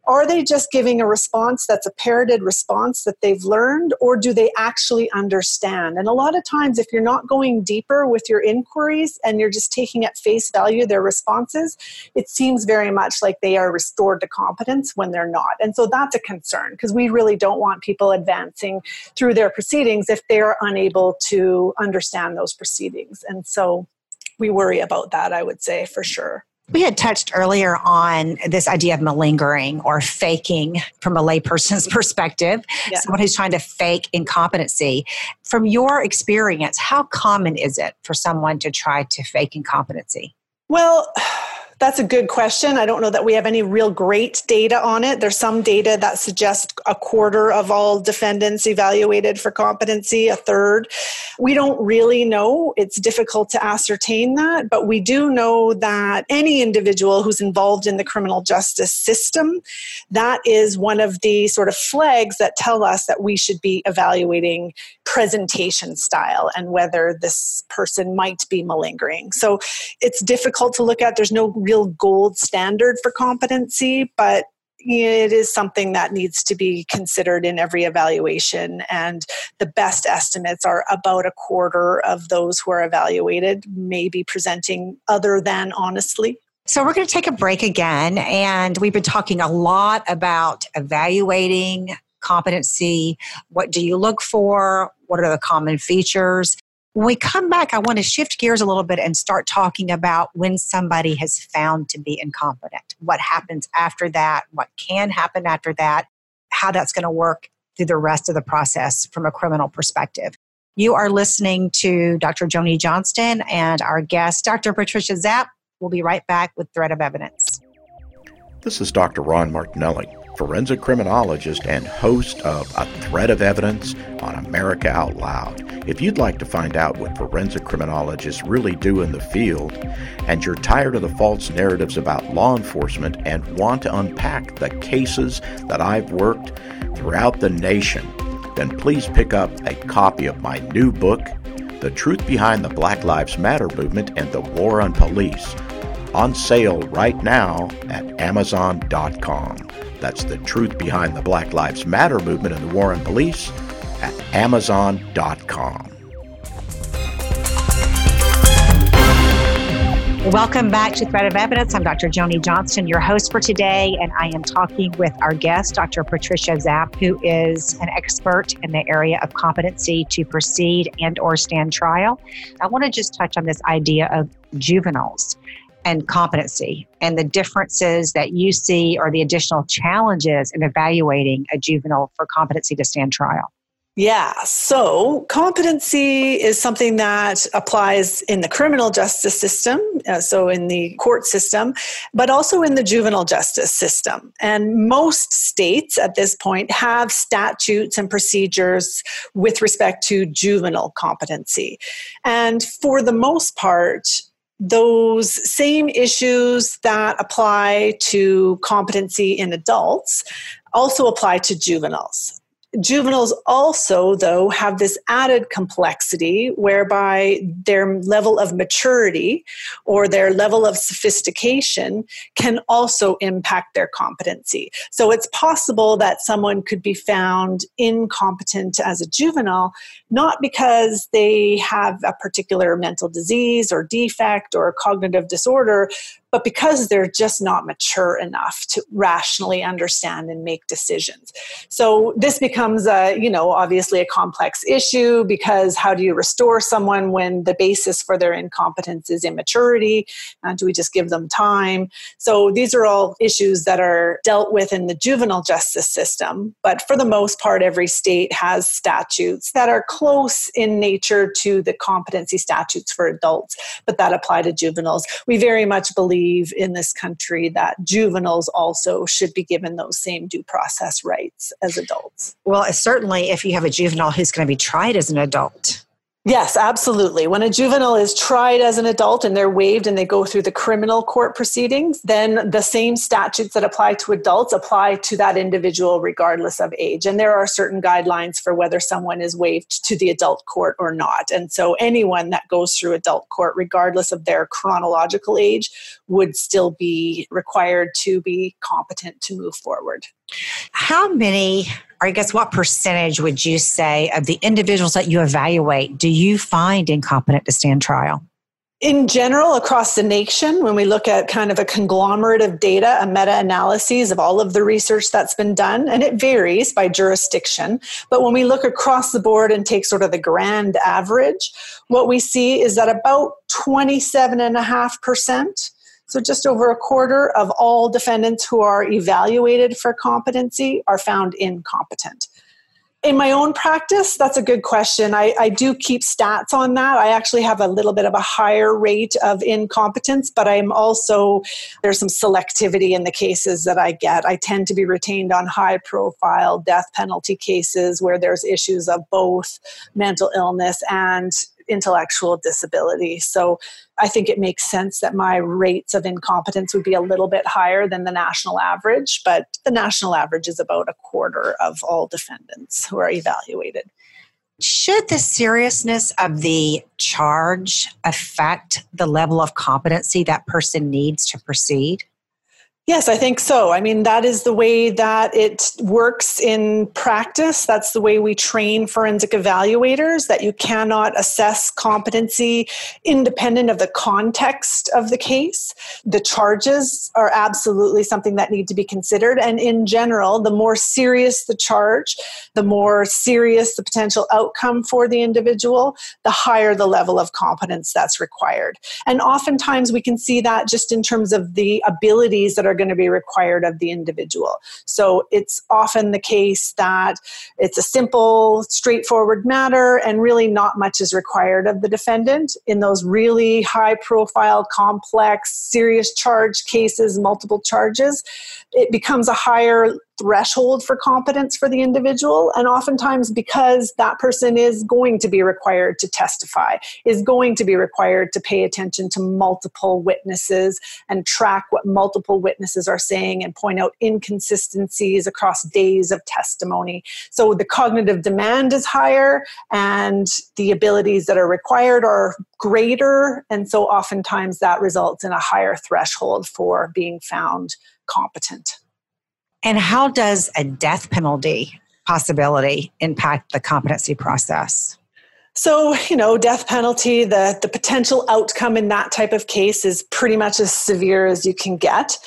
are they just giving a response that's a parroted response that they've learned, or do they actually understand? And a lot of times, if you're not going deeper with your inquiries and you're just taking at face value their responses, it seems very much like they are restored to competence when they're not. And so that's a concern because we really don't want people advancing through their proceedings if they are unable to understand those proceedings. And so we worry about that, I would say, for sure. We had touched earlier on this idea of malingering or faking from a layperson's perspective, yeah. someone who's trying to fake incompetency. From your experience, how common is it for someone to try to fake incompetency? Well, that's a good question. I don't know that we have any real great data on it. There's some data that suggests a quarter of all defendants evaluated for competency, a third. We don't really know. It's difficult to ascertain that, but we do know that any individual who's involved in the criminal justice system, that is one of the sort of flags that tell us that we should be evaluating presentation style and whether this person might be malingering. So it's difficult to look at. There's no real real gold standard for competency, but it is something that needs to be considered in every evaluation. And the best estimates are about a quarter of those who are evaluated may be presenting other than honestly. So, we're going to take a break again. And we've been talking a lot about evaluating competency. What do you look for? What are the common features? When we come back, I want to shift gears a little bit and start talking about when somebody has found to be incompetent, what happens after that, what can happen after that, how that's going to work through the rest of the process from a criminal perspective. You are listening to Dr. Joni Johnston and our guest, Dr. Patricia Zapf. We'll be right back with Thread of Evidence. This is Dr. Ron Martinelli, forensic criminologist and host of A Thread of Evidence on America Out Loud. If you'd like to find out what forensic criminologists really do in the field, and you're tired of the false narratives about law enforcement and want to unpack the cases that I've worked throughout the nation, then please pick up a copy of my new book, The Truth Behind the Black Lives Matter Movement and the War on Police, on sale right now at Amazon.com. That's the truth behind the Black Lives Matter movement and the war on police at Amazon.com. Welcome back to Thread of Evidence. I'm Dr. Joni Johnston, your host for today, and I am talking with our guest, Dr. Patricia Zapf, who is an expert in the area of competency to proceed and or stand trial. I want to just touch on this idea of juveniles and competency and the differences that you see or the additional challenges in evaluating a juvenile for competency to stand trial. Yeah, so competency is something that applies in the criminal justice system, uh, so in the court system, but also in the juvenile justice system. And most states at this point have statutes and procedures with respect to juvenile competency. And for the most part, those same issues that apply to competency in adults also apply to juveniles. Juveniles also, though, have this added complexity whereby their level of maturity or their level of sophistication can also impact their competency. So it's possible that someone could be found incompetent as a juvenile, not because they have a particular mental disease or defect or cognitive disorder, but because they're just not mature enough to rationally understand and make decisions. So this becomes a, you know, obviously a complex issue because how do you restore someone when the basis for their incompetence is immaturity? And do we just give them time? So these are all issues that are dealt with in the juvenile justice system. But for the most part, every state has statutes that are close in nature to the competency statutes for adults, but that apply to juveniles. We very much believe in this country that juveniles also should be given those same due process rights as adults. Well, certainly if you have a juvenile who's going to be tried as an adult. Yes, absolutely. When a juvenile is tried as an adult and they're waived and they go through the criminal court proceedings, then the same statutes that apply to adults apply to that individual regardless of age. And there are certain guidelines for whether someone is waived to the adult court or not. And so anyone that goes through adult court, regardless of their chronological age, would still be required to be competent to move forward. How many or I guess what percentage would you say of the individuals that you evaluate do you find incompetent to stand trial? In general, across the nation, when we look at kind of a conglomerate of data, a meta analysis of all of the research that's been done, and it varies by jurisdiction, but when we look across the board and take sort of the grand average, what we see is that about 27.5% so, just over a quarter of all defendants who are evaluated for competency are found incompetent. In my own practice, that's a good question. I, I, do keep stats on that. I actually have a little bit of a higher rate of incompetence, but I'm also, there's some selectivity in the cases that I get. I tend to be retained on high profile death penalty cases where there's issues of both mental illness and intellectual disability. So I think it makes sense that my rates of incompetence would be a little bit higher than the national average, but the national average is about a quarter of all defendants who are evaluated. Should the seriousness of the charge affect the level of competency that person needs to proceed? Yes, I think so. I mean, that is the way that it works in practice. That's the way we train forensic evaluators that you cannot assess competency independent of the context of the case. The charges are absolutely something that need to be considered. And in general, the more serious the charge, the more serious the potential outcome for the individual, the higher the level of competence that's required. And oftentimes we can see that just in terms of the abilities that are are going to be required of the individual. So it's often the case that it's a simple, straightforward matter, and really not much is required of the defendant. In those really high profile, complex, serious charge cases, multiple charges, it becomes a higher threshold for competence for the individual. And oftentimes, because that person is going to be required to testify, is going to be required to pay attention to multiple witnesses and track what multiple witnesses are saying and point out inconsistencies across days of testimony. So the cognitive demand is higher and the abilities that are required are greater. And so oftentimes that results in a higher threshold for being found competent. And how does a death penalty possibility impact the competency process? So, you know, death penalty, the, the potential outcome in that type of case is pretty much as severe as you can get.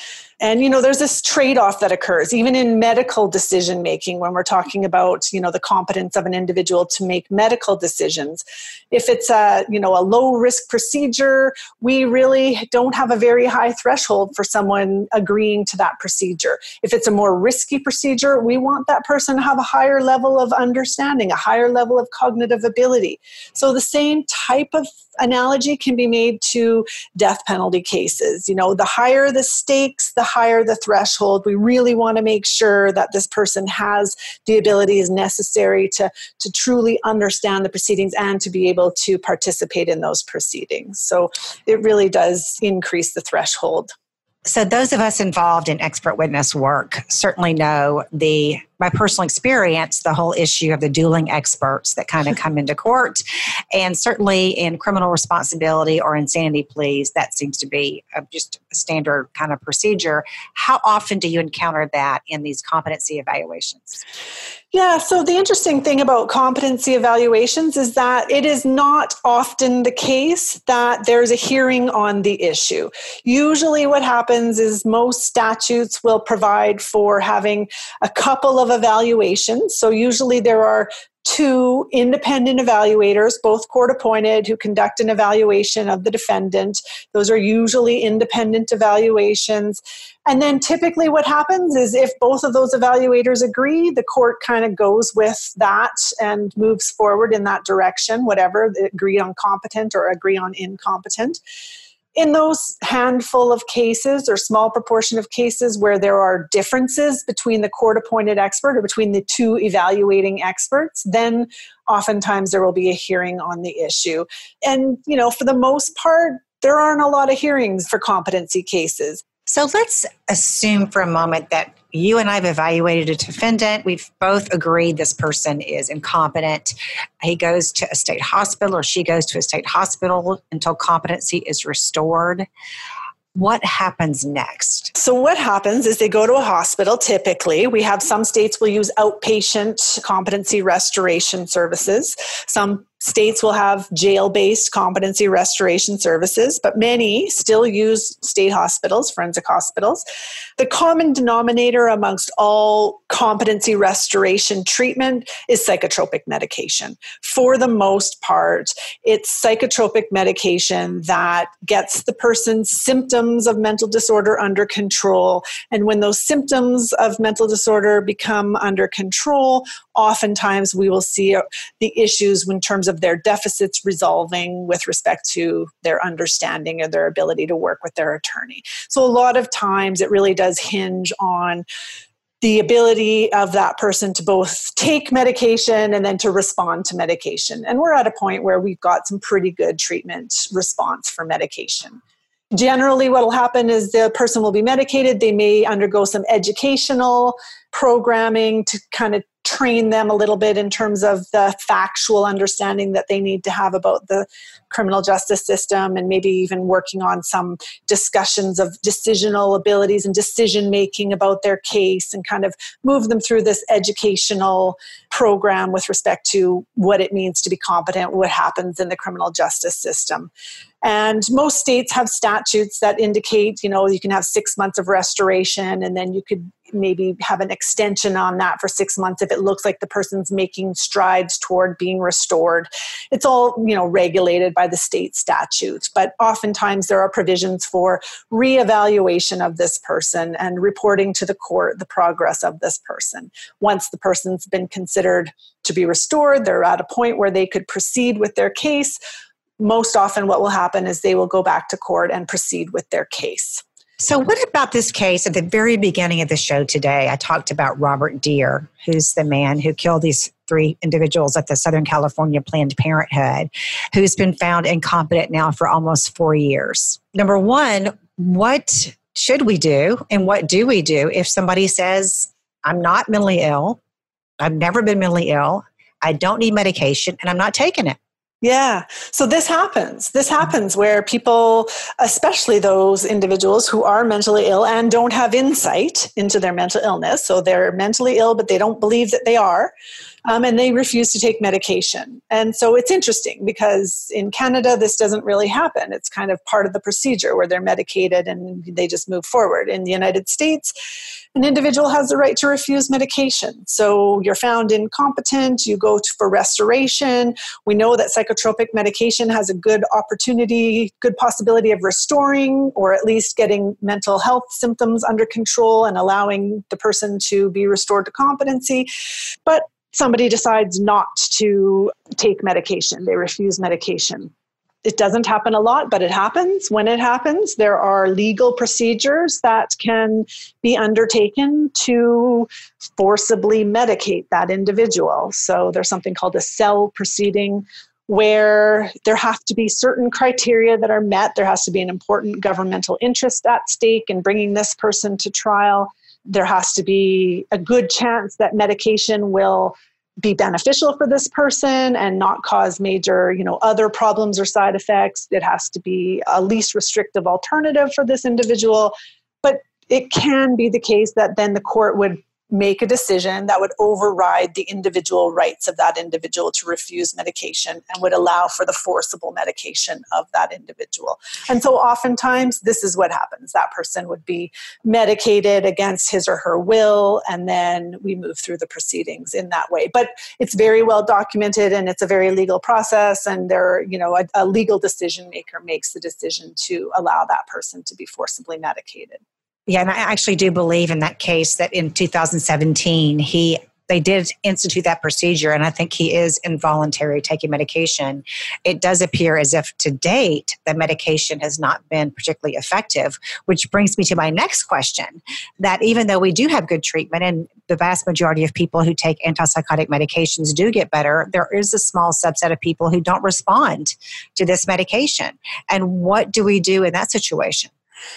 And you know, there's this trade-off that occurs even in medical decision making when we're talking about you know the competence of an individual to make medical decisions. If it's a you know a low risk procedure, we really don't have a very high threshold for someone agreeing to that procedure. If it's a more risky procedure, we want that person to have a higher level of understanding, a higher level of cognitive ability. So the same type of analogy can be made to death penalty cases. You know, the higher the stakes, the higher the threshold. We really want to make sure that this person has the abilities necessary to, to truly understand the proceedings and to be able to participate in those proceedings. So it really does increase the threshold. So, those of us involved in expert witness work certainly know the my personal experience, the whole issue of the dueling experts that kind of come into court. And certainly in criminal responsibility or insanity pleas, that seems to be a, just a standard kind of procedure. How often do you encounter that in these competency evaluations? Yeah, so the interesting thing about competency evaluations is that it is not often the case that there's a hearing on the issue. Usually, what happens is most statutes will provide for having a couple of of evaluations. So usually there are two independent evaluators, both court appointed, who conduct an evaluation of the defendant. Those are usually independent evaluations. And then typically what happens is if both of those evaluators agree, the court kind of goes with that and moves forward in that direction, whatever, agree on competent or agree on incompetent in those handful of cases or small proportion of cases where there are differences between the court appointed expert or between the two evaluating experts then oftentimes there will be a hearing on the issue. And you know for the most part there aren't a lot of hearings for competency cases. So let's assume for a moment that you and I have evaluated a defendant. We've both agreed this person is incompetent. He goes to a state hospital or she goes to a state hospital until competency is restored what happens next? So, what happens is they go to a hospital typically. We have some states will use outpatient competency restoration services. Some states will have jail based competency restoration services, but many still use state hospitals, forensic hospitals. The common denominator amongst all competency restoration treatment is psychotropic medication. For the most part, it's psychotropic medication that gets the person's symptoms of mental disorder under control. And when those symptoms of mental disorder become under control, oftentimes we will see uh, the issues in terms of their deficits resolving with respect to their understanding and their ability to work with their attorney. So, a lot of times it really does hinge on the ability of that person to both take medication and then to respond to medication. And we're at a point where we've got some pretty good treatment response for medication. Generally, what will happen is the person will be medicated. They may undergo some educational programming to kind of train them a little bit in terms of the factual understanding that they need to have about the criminal justice system and maybe even working on some discussions of decisional abilities and decision making about their case and kind of move them through this educational program with respect to what it means to be competent, what happens in the criminal justice system. And most states have statutes that indicate, you know, you can have six months of restoration and then you could maybe have an extension on that for six months if it looks like the person's making strides toward being restored. It's all, you know, regulated by the state statutes, but oftentimes there are provisions for reevaluation of this person and reporting to the court the progress of this person. Once the person's been considered to be restored, they're at a point where they could proceed with their case most often what will happen is they will go back to court and proceed with their case. So, what about this case at the very beginning of the show today? I talked about Robert Dear, who's the man who killed these three individuals at the Southern California Planned Parenthood, who's been found incompetent now for almost four years. Number one, what should we do and what do we do if somebody says, I'm not mentally ill, I've never been mentally ill, I don't need medication, and I'm not taking it? Yeah. So this happens. This happens where people, especially those individuals who are mentally ill and don't have insight into their mental illness, so they're mentally ill, but they don't believe that they are, um, and they refuse to take medication. And so it's interesting because in Canada, this doesn't really happen. It's kind of part of the procedure where they're medicated and they just move forward. In the United States, an individual has the right to refuse medication. So you're found incompetent, you go for restoration. We know that psychotropic medication has a good opportunity, good possibility of restoring or at least getting mental health symptoms under control and allowing the person to be restored to competency. But somebody decides not to take medication, they refuse medication. It doesn't happen a lot, but it happens. When it happens, there are legal procedures that can be undertaken to forcibly medicate that individual. So there's something called a Sell proceeding where there have to be certain criteria that are met. There has to be an important governmental interest at stake in bringing this person to trial. There has to be a good chance that medication will be beneficial for this person and not cause major you know other problems or side effects. It has to be a least restrictive alternative for this individual. But it can be the case that then the court would make a decision that would override the individual rights of that individual to refuse medication and would allow for the forcible medication of that individual. And so oftentimes this is what happens. That person would be medicated against his or her will and then we move through the proceedings in that way. But it's very well documented and it's a very legal process and there, you know, a, a legal decision maker makes the decision to allow that person to be forcibly medicated. Yeah, and I actually do believe in that case that in 2017 he they did institute that procedure and i think he is involuntary taking medication. It does appear as if to date the medication has not been particularly effective which brings me to my next question that even though we do have good treatment and the vast majority of people who take antipsychotic medications do get better there is a small subset of people who don't respond to this medication. And what do we do in that situation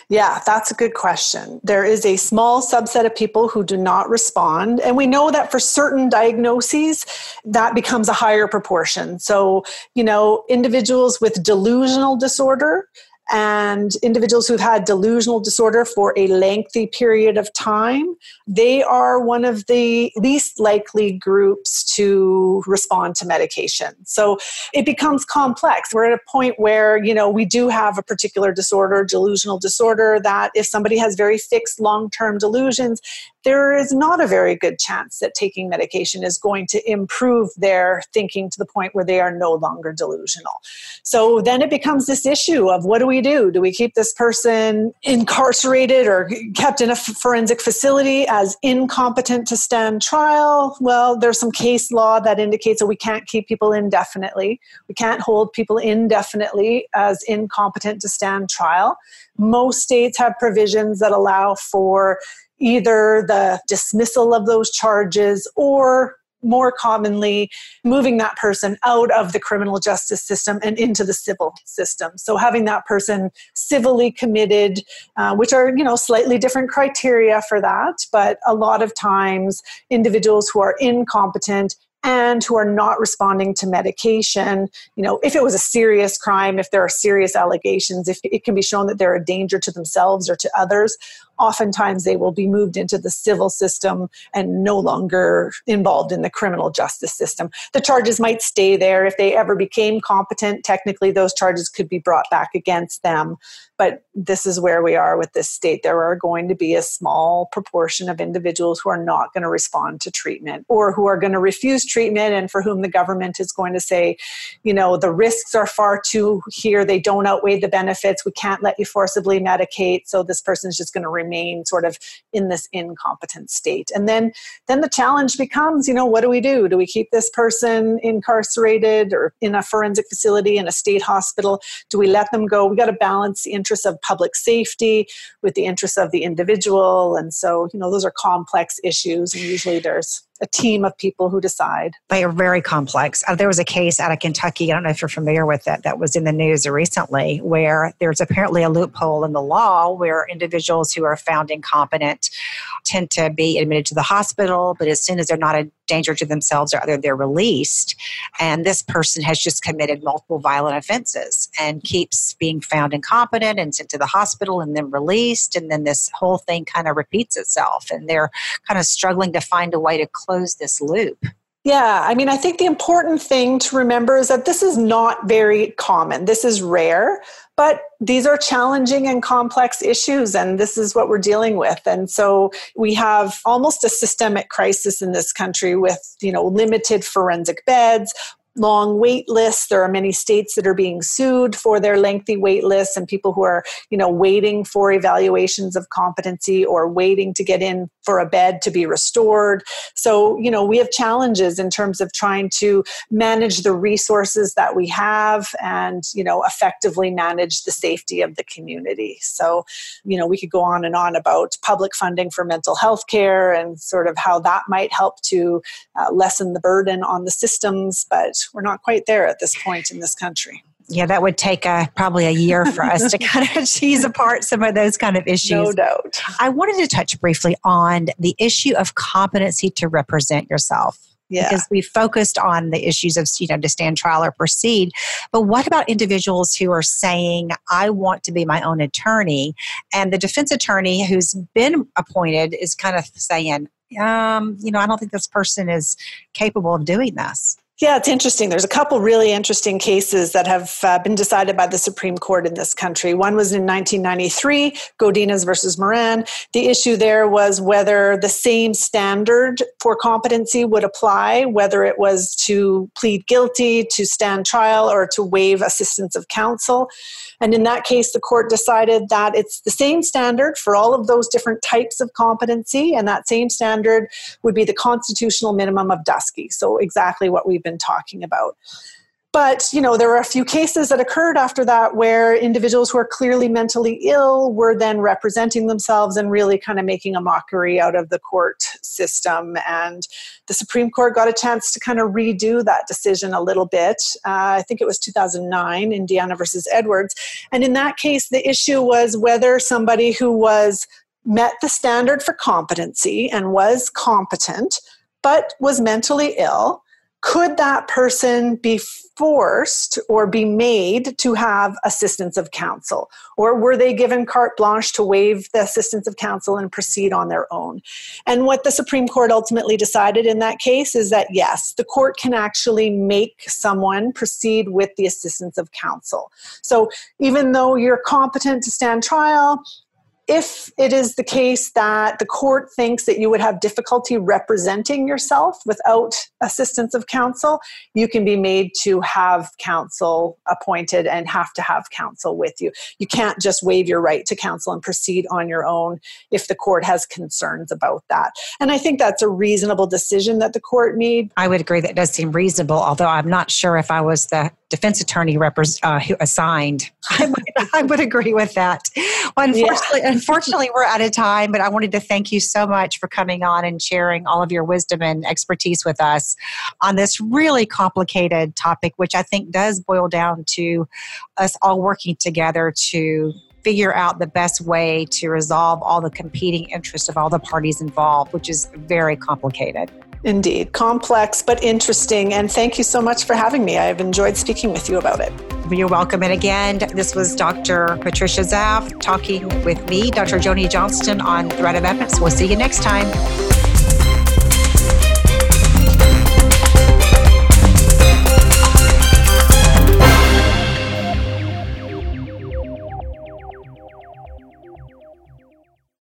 yeah, that's a good question. There is a small subset of people who do not respond. And we know that for certain diagnoses, that becomes a higher proportion. So, you know, individuals with delusional disorder, and individuals who've had delusional disorder for a lengthy period of time, they are one of the least likely groups to respond to medication. So it becomes complex. We're at a point where, you know, we do have a particular disorder, delusional disorder, that if somebody has very fixed long term delusions, there is not a very good chance that taking medication is going to improve their thinking to the point where they are no longer delusional. So then it becomes this issue of what do we do? Do we keep this person incarcerated or kept in a forensic facility as incompetent to stand trial? Well, there's some case law that indicates that we can't keep people indefinitely. We can't hold people indefinitely as incompetent to stand trial. Most states have provisions that allow for either the dismissal of those charges or more commonly moving that person out of the criminal justice system and into the civil system. So having that person civilly committed uh, which are you know slightly different criteria for that but a lot of times individuals who are incompetent and who are not responding to medication you know if it was a serious crime if there are serious allegations if it can be shown that they're a danger to themselves or to others oftentimes they will be moved into the civil system and no longer involved in the criminal justice system. The charges might stay there. If they ever became competent, technically those charges could be brought back against them. But this is where we are with this state. There are going to be a small proportion of individuals who are not going to respond to treatment or who are going to refuse treatment and for whom the government is going to say, you know, the risks are far too here. They don't outweigh the benefits. We can't let you forcibly medicate. So this person is just going to remain remain sort of in this incompetent state. And then then the challenge becomes you know what do we do? Do we keep this person incarcerated or in a forensic facility in a state hospital? Do we let them go? We got to balance the interests of public safety with the interests of the individual. And so you know those are complex issues and usually there's a team of people who decide. They are very complex. Uh, there was a case out of Kentucky, I don't know if you're familiar with it, that was in the news recently where there's apparently a loophole in the law where individuals who are found incompetent tend to be admitted to the hospital, but as soon as they're not danger to themselves or other, they're released. And this person has just committed multiple violent offenses and keeps being found incompetent and sent to the hospital and then released. And then this whole thing kind of repeats itself. And they're kind of struggling to find a way to close this loop. Yeah, I mean, I think the important thing to remember is that this is not very common. This is rare, but these are challenging and complex issues, and this is what we're dealing with. And so we have almost a systemic crisis in this country with, you know, limited forensic beds, long wait lists. There are many states that are being sued for their lengthy wait lists and people who are, you know, waiting for evaluations of competency or waiting to get in for a bed to be restored. So, you know, we have challenges in terms of trying to manage the resources that we have and, you know, effectively manage the safety of the community. So, you know, we could go on and on about public funding for mental health care and sort of how that might help to uh, lessen the burden on the systems, but we're not quite there at this point in this country. Yeah, that would take a, probably a year for us to kind of tease apart some of those kind of issues. No doubt. I wanted to touch briefly on the issue of competency to represent yourself. Yeah. Because we focused on the issues of, you know, to stand trial or proceed. But what about individuals who are saying, I want to be my own attorney? And the defense attorney who's been appointed is kind of saying, um, you know, I don't think this person is capable of doing this. Yeah, it's interesting. There's a couple really interesting cases that have uh, been decided by the Supreme Court in this country. One was in 1993, Godinez versus Moran. The issue there was whether the same standard for competency would apply, whether it was to plead guilty, to stand trial, or to waive assistance of counsel. And in that case, the court decided that it's the same standard for all of those different types of competency, and that same standard would be the constitutional minimum of Dusky. So, exactly what we've been talking about. But, you know, there were a few cases that occurred after that where individuals who are clearly mentally ill were then representing themselves and really kind of making a mockery out of the court system. And the Supreme Court got a chance to kind of redo that decision a little bit. Uh, I think it was 2009, Indiana versus Edwards. And in that case, the issue was whether somebody who was met the standard for competency and was competent, but was mentally ill could that person be forced or be made to have assistance of counsel? Or were they given carte blanche to waive the assistance of counsel and proceed on their own? And what the Supreme Court ultimately decided in that case is that yes, the court can actually make someone proceed with the assistance of counsel. So even though you're competent to stand trial, if it is the case that the court thinks that you would have difficulty representing yourself without assistance of counsel, you can be made to have counsel appointed and have to have counsel with you. You can't just waive your right to counsel and proceed on your own if the court has concerns about that. And I think that's a reasonable decision that the court made. I would agree that does seem reasonable, although I'm not sure if I was the defense attorney repres- uh, assigned. I would, I would, agree with that. Well, unfortunately, yeah. Unfortunately, we're out of time, but I wanted to thank you so much for coming on and sharing all of your wisdom and expertise with us on this really complicated topic, which I think does boil down to us all working together to figure out the best way to resolve all the competing interests of all the parties involved, which is very complicated. Indeed, complex but interesting. And thank you so much for having me. I've enjoyed speaking with you about it. You're welcome. And again, this was Dr. Patricia Zapf talking with me, Dr. Joni Johnston, on Thread Evidence. We'll see you next time.